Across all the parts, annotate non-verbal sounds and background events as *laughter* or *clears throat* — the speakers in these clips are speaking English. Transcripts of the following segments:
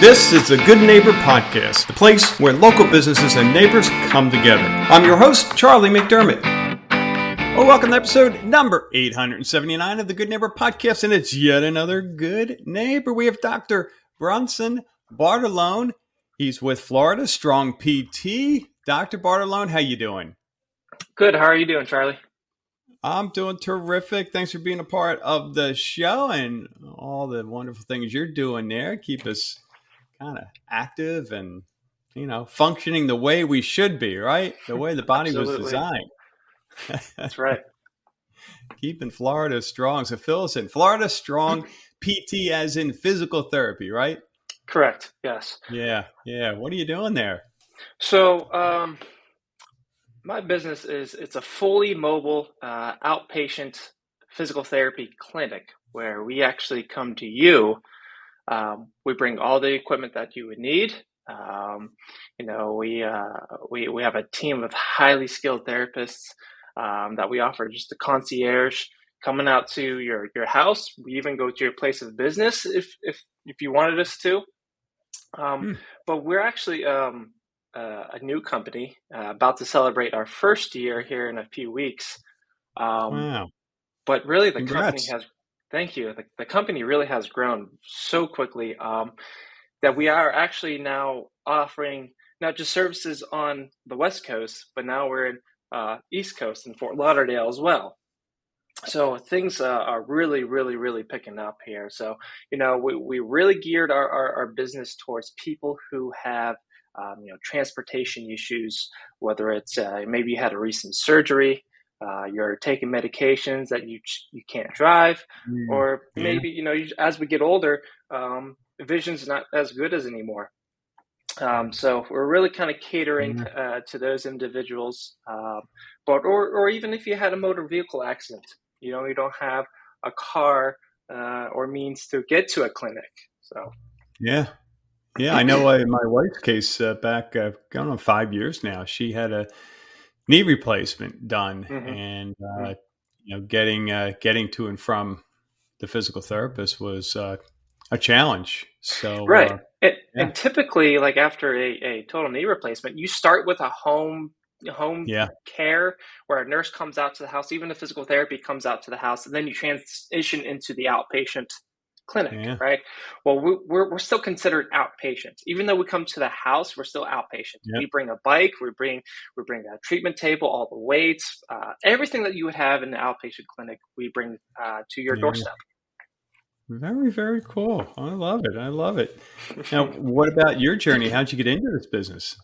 This is the Good Neighbor Podcast, the place where local businesses and neighbors come together. I'm your host, Charlie McDermott. Well, welcome to episode number 879 of the Good Neighbor Podcast, and it's yet another good neighbor. We have Dr. Bronson Bartolone. He's with Florida Strong PT. Dr. Bartolone, how you doing? Good. How are you doing, Charlie? I'm doing terrific. Thanks for being a part of the show and all the wonderful things you're doing there. Keep us kind of active and you know functioning the way we should be, right? The way the body was designed. That's right. *laughs* Keeping Florida strong. So fill us in. Florida strong *clears throat* PT as in physical therapy, right? Correct. Yes. Yeah. Yeah. What are you doing there? So um my business is it's a fully mobile uh, outpatient physical therapy clinic where we actually come to you. Um, we bring all the equipment that you would need. Um, you know, we, uh, we we have a team of highly skilled therapists um, that we offer just the concierge coming out to your your house. We even go to your place of business if if if you wanted us to. Um, hmm. But we're actually um, uh, a new company uh, about to celebrate our first year here in a few weeks. Um, wow! But really, the Congrats. company has. Thank you. The, the, company really has grown so quickly um, that we are actually now offering not just services on the West Coast, but now we're in uh, East Coast in Fort Lauderdale as well. So things uh, are really, really, really picking up here. So you know, we, we really geared our, our, our business towards people who have um, you know, transportation issues, whether it's uh, maybe you had a recent surgery, uh, you're taking medications that you you can't drive, mm, or maybe you know you, as we get older, um, vision's not as good as anymore. Um, so we're really kind of catering mm. uh, to those individuals, um, but or or even if you had a motor vehicle accident, you know you don't have a car uh, or means to get to a clinic. So yeah, yeah, I know. Uh, in my wife's case, uh, back uh, going on five years now, she had a knee replacement done, mm-hmm. and uh, mm-hmm. you know, getting uh, getting to and from the physical therapist was uh, a challenge. So right, and, yeah. and, typically, like after a, a total knee replacement, you start with a home home yeah. care where a nurse comes out to the house even the physical therapy comes out to the house and then you transition into the outpatient clinic, yeah. right? Well, we, we're, we're still considered outpatients. Even though we come to the house, we're still outpatients. Yep. We bring a bike, we bring we bring a treatment table, all the weights, uh, everything that you would have in the outpatient clinic, we bring uh, to your yeah. doorstep. Very, very cool. I love it. I love it. *laughs* Now, what about your journey? How'd you get into this business?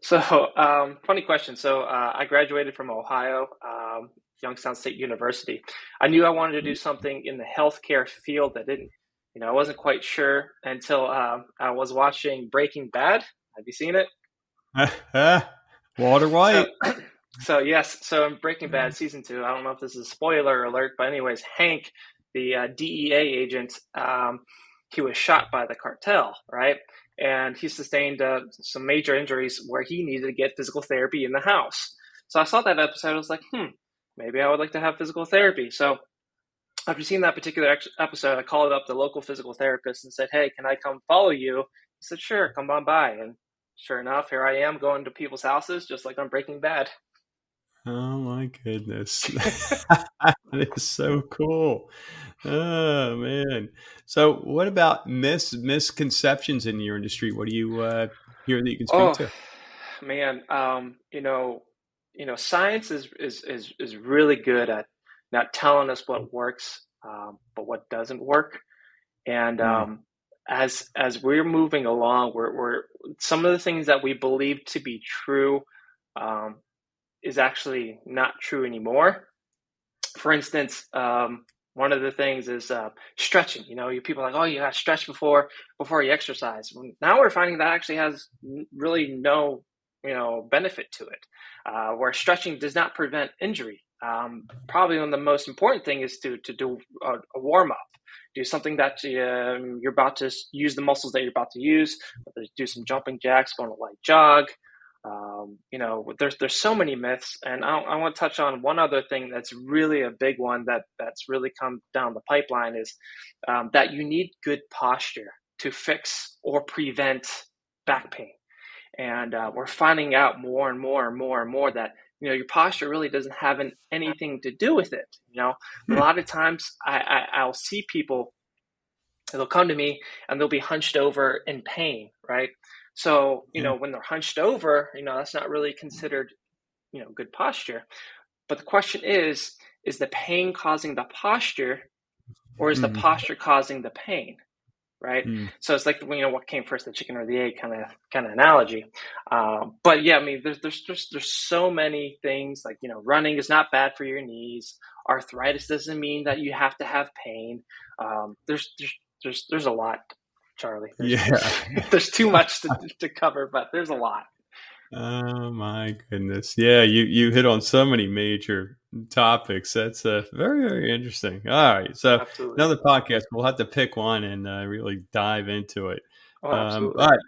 So, um, funny question. So, uh, I graduated from Ohio, um, Youngstown State University. I knew I wanted to do mm-hmm. something in the healthcare field that didn't you know, I wasn't quite sure until um, I was watching Breaking Bad. Have you seen it? *laughs* Walter White. So, *clears throat* so, yes, so in Breaking Bad mm-hmm. season two, I don't know if this is a spoiler alert, but anyways, Hank, the uh, DEA agent, um, he was shot by the cartel, right? And he sustained uh, some major injuries where he needed to get physical therapy in the house. So I saw that episode. I was like, hmm, maybe I would like to have physical therapy. So after seeing that particular episode, I called up the local physical therapist and said, "Hey, can I come follow you?" He said, "Sure, come on by." And sure enough, here I am going to people's houses, just like on Breaking Bad. Oh my goodness, *laughs* *laughs* that is so cool! Oh man. So, what about mis misconceptions in your industry? What do you uh, hear that you can speak oh, to? Man, um, you know, you know, science is is is is really good at not telling us what works, um, but what doesn't work. And mm. um, as as we're moving along, we're, we're some of the things that we believe to be true um, is actually not true anymore. For instance, um, one of the things is uh, stretching. You know, you people are like, oh, you got stretch before before you exercise. Now we're finding that actually has really no you know benefit to it. Uh, where stretching does not prevent injury. Um, probably one of the most important thing is to to do a, a warm up, do something that um, you're about to use the muscles that you're about to use. Do some jumping jacks, go on a light jog. Um, you know, there's there's so many myths, and I, I, want to touch on one other thing that's really a big one that that's really come down the pipeline is um, that you need good posture to fix or prevent back pain. And uh, we're finding out more and more and more and more that you know your posture really doesn't have an, anything to do with it. You know, hmm. a lot of times I, I I'll see people they'll come to me and they'll be hunched over in pain, right? So, you know, when they're hunched over, you know, that's not really considered, you know, good posture. But the question is, is the pain causing the posture or is the mm-hmm. posture causing the pain? Right. Mm. So it's like, you know, what came first, the chicken or the egg kind of, kind of analogy. Um, but yeah, I mean, there's, there's, there's, there's so many things like, you know, running is not bad for your knees. Arthritis doesn't mean that you have to have pain. Um, there's, there's, there's, there's a lot Charlie. There's, yeah, *laughs* there's too much to, *laughs* to cover, but there's a lot. Oh my goodness! Yeah, you you hit on so many major topics. That's uh, very very interesting. All right, so absolutely. another podcast. We'll have to pick one and uh, really dive into it. Oh, um, all right.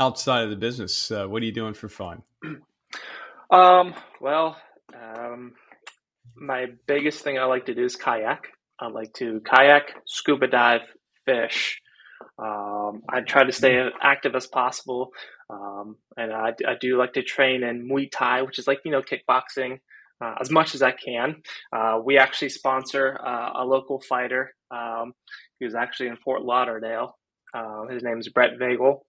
Outside of the business, uh, what are you doing for fun? *clears throat* Um. Well, um, my biggest thing I like to do is kayak. I like to kayak, scuba dive, fish. Um, I try to stay active as possible, um, and I, I, do like to train in Muay Thai, which is like you know kickboxing, uh, as much as I can. Uh, we actually sponsor uh, a local fighter um, who's actually in Fort Lauderdale. Uh, his name is Brett Vagel.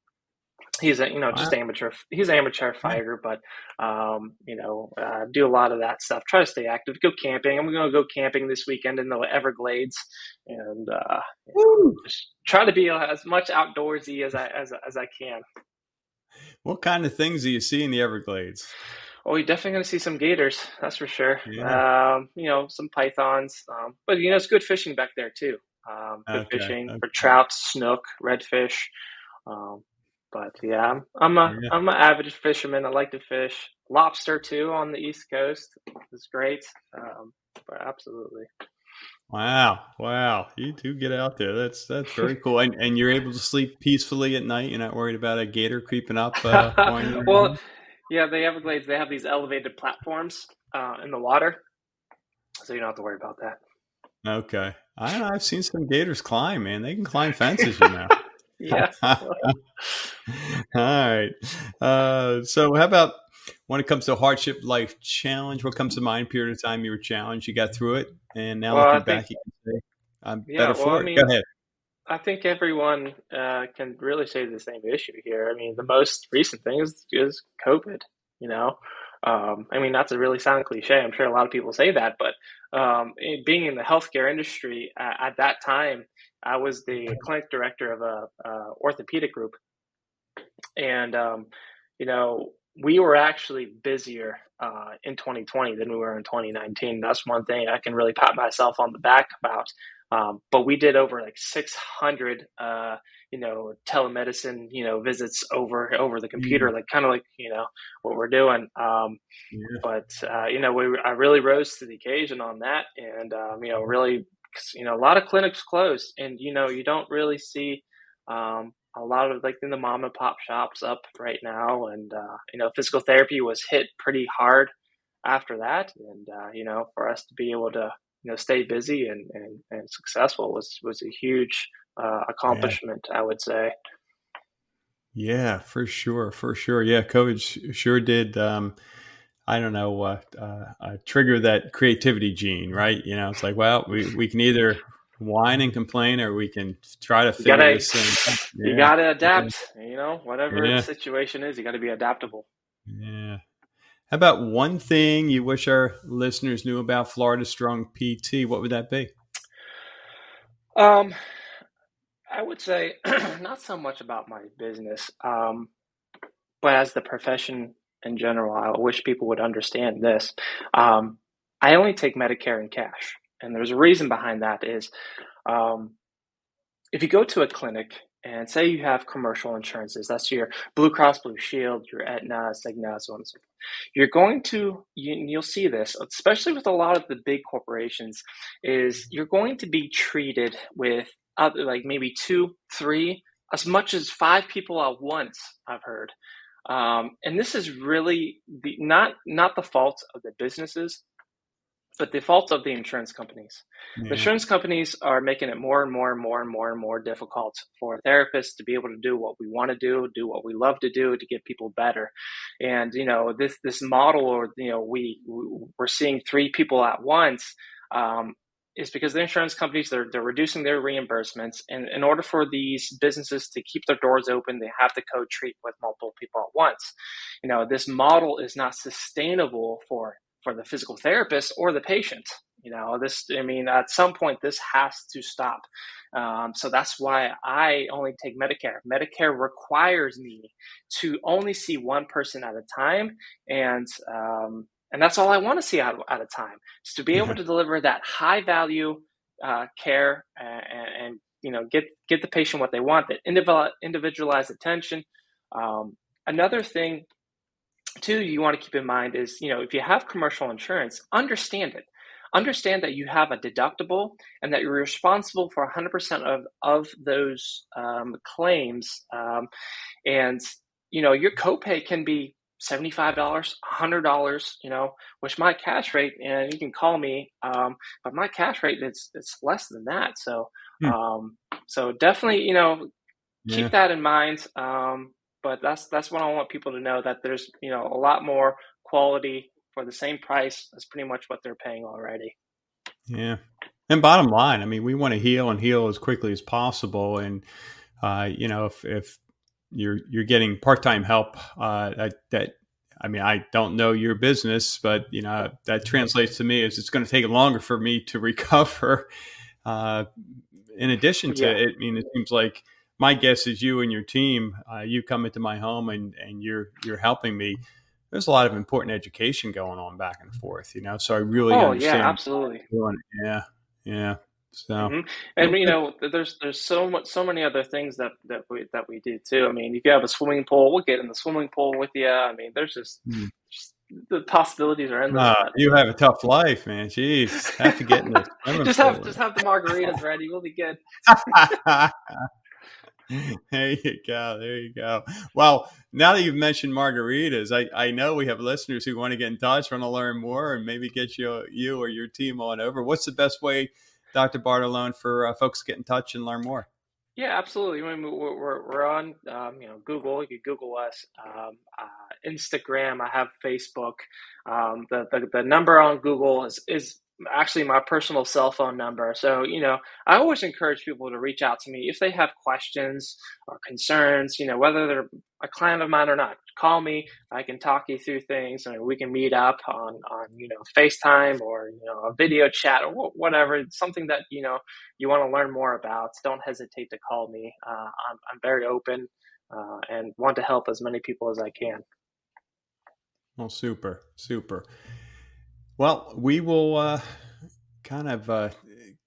He's a you know just amateur he's an amateur fighter but um you know uh, do a lot of that stuff. Try to stay active. Go camping. I'm gonna go camping this weekend in the everglades and uh just try to be as much outdoorsy as i as, as i can what kind of things do you see in the everglades Oh, you're definitely going to see some gators. That's for sure. Yeah. Um, you know, some pythons. Um, but you know, it's good fishing back there too. Um, good okay. fishing okay. for trout, snook, redfish. Um, but yeah, I'm I'm a yeah. I'm an avid fisherman. I like to fish lobster too on the East Coast. It's great. Um, but absolutely. Wow, wow! You do get out there. That's that's very cool. And, and you're able to sleep peacefully at night. You're not worried about a gator creeping up. Uh, *laughs* well, yeah, the Everglades they have these elevated platforms uh, in the water, so you don't have to worry about that. Okay, I know. I've seen some gators climb. Man, they can climb fences. You know. *laughs* yeah. *laughs* All right. Uh, so, how about when it comes to hardship life challenge? What comes to mind? Period of time you were challenged, you got through it, and now well, looking think, back, you can say, "I'm yeah, better well, for I mean, it." Go ahead. I think everyone uh, can really say the same issue here. I mean, the most recent thing is is COVID. You know, um, I mean, not to really sound cliche. I'm sure a lot of people say that, but um, being in the healthcare industry at, at that time, I was the clinic director of a, a orthopedic group, and um, you know we were actually busier uh, in 2020 than we were in 2019. That's one thing I can really pat myself on the back about. Um, but we did over like 600, uh, you know, telemedicine, you know, visits over over the computer, mm-hmm. like kind of like you know what we're doing. Um, yeah. But uh, you know, we I really rose to the occasion on that, and um, you know, really you know a lot of clinics closed and you know you don't really see um, a lot of like in the mom and pop shops up right now and uh, you know physical therapy was hit pretty hard after that and uh, you know for us to be able to you know stay busy and, and, and successful was was a huge uh, accomplishment yeah. i would say yeah for sure for sure yeah covid sure did um, I don't know, uh, uh, trigger that creativity gene, right? You know, it's like, well, we, we can either whine and complain or we can try to figure gotta, this out. Yeah. You got to adapt, you know, whatever yeah. the situation is, you got to be adaptable. Yeah. How about one thing you wish our listeners knew about Florida Strong PT? What would that be? Um, I would say *clears throat* not so much about my business, um, but as the profession in general. I wish people would understand this. Um, I only take Medicare in cash, and there's a reason behind that. Is um, if you go to a clinic and say you have commercial insurances, that's your Blue Cross Blue Shield, your Aetna, Cigna, so on and so forth. You're going to you, you'll see this, especially with a lot of the big corporations, is you're going to be treated with other like maybe two, three, as much as five people at once. I've heard. Um, and this is really the, not not the fault of the businesses, but the fault of the insurance companies. Yeah. The insurance companies are making it more and more and more and more and more difficult for therapists to be able to do what we want to do, do what we love to do to get people better. And you know this this model, or you know we we're seeing three people at once. Um, is because the insurance companies they're, they're reducing their reimbursements and in order for these businesses to keep their doors open they have to co-treat with multiple people at once you know this model is not sustainable for for the physical therapist or the patient. You know, this, I mean, at some point, this has to stop. Um, so that's why I only take Medicare. Medicare requires me to only see one person at a time. And, um, and that's all I want to see at, at a time is to be able to deliver that high value uh, care and, and, you know, get, get the patient what they want, that individualized attention. Um, another thing two you want to keep in mind is you know if you have commercial insurance understand it understand that you have a deductible and that you're responsible for 100% of, of those um, claims um, and you know your copay can be $75 $100 you know which my cash rate and you can call me um, but my cash rate is it's less than that so hmm. Um, so definitely you know keep yeah. that in mind um, but that's that's what I want people to know that there's you know a lot more quality for the same price as pretty much what they're paying already. Yeah, and bottom line, I mean, we want to heal and heal as quickly as possible, and uh, you know if if you're you're getting part time help, uh, that that I mean, I don't know your business, but you know that translates to me as it's going to take longer for me to *laughs* recover. Uh, in addition to yeah. it, I mean, it seems like my guess is you and your team, uh, you come into my home and, and you're you're helping me. There's a lot of important education going on back and forth, you know. So I really oh yeah, absolutely. Yeah, yeah. So mm-hmm. and you know, there's there's so much so many other things that that we that we do too. I mean, if you have a swimming pool, we'll get in the swimming pool with you. I mean, there's just, mm. just the possibilities are endless. Uh, you have a tough life, man. Jeez, have to get in this. *laughs* just have just have the margaritas ready. We'll be good. *laughs* *laughs* there you go. There you go. Well, now that you've mentioned margaritas, I, I know we have listeners who want to get in touch, want to learn more, and maybe get you you or your team on over. What's the best way, Dr. Bartolone, for uh, folks to get in touch and learn more? Yeah, absolutely. Mean, we're, we're on, um, you know, Google. You can Google us. Um, uh, Instagram. I have Facebook. Um, the, the the number on Google is is actually my personal cell phone number. So, you know, I always encourage people to reach out to me if they have questions or concerns, you know, whether they're a client of mine or not. Call me. I can talk you through things and we can meet up on, on, you know, FaceTime or, you know, a video chat or whatever. Something that, you know, you want to learn more about. Don't hesitate to call me. Uh, I'm, I'm very open uh, and want to help as many people as I can. Well, super, super. Well, we will uh, kind of uh,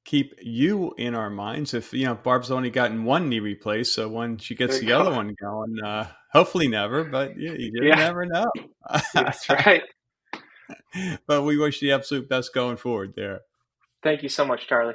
keep you in our minds. If you know, Barb's only gotten one knee replaced, so when she gets the go. other one going, uh, hopefully never, but yeah, you yeah. never know. *laughs* That's right. *laughs* but we wish the absolute best going forward there. Thank you so much, Charlie.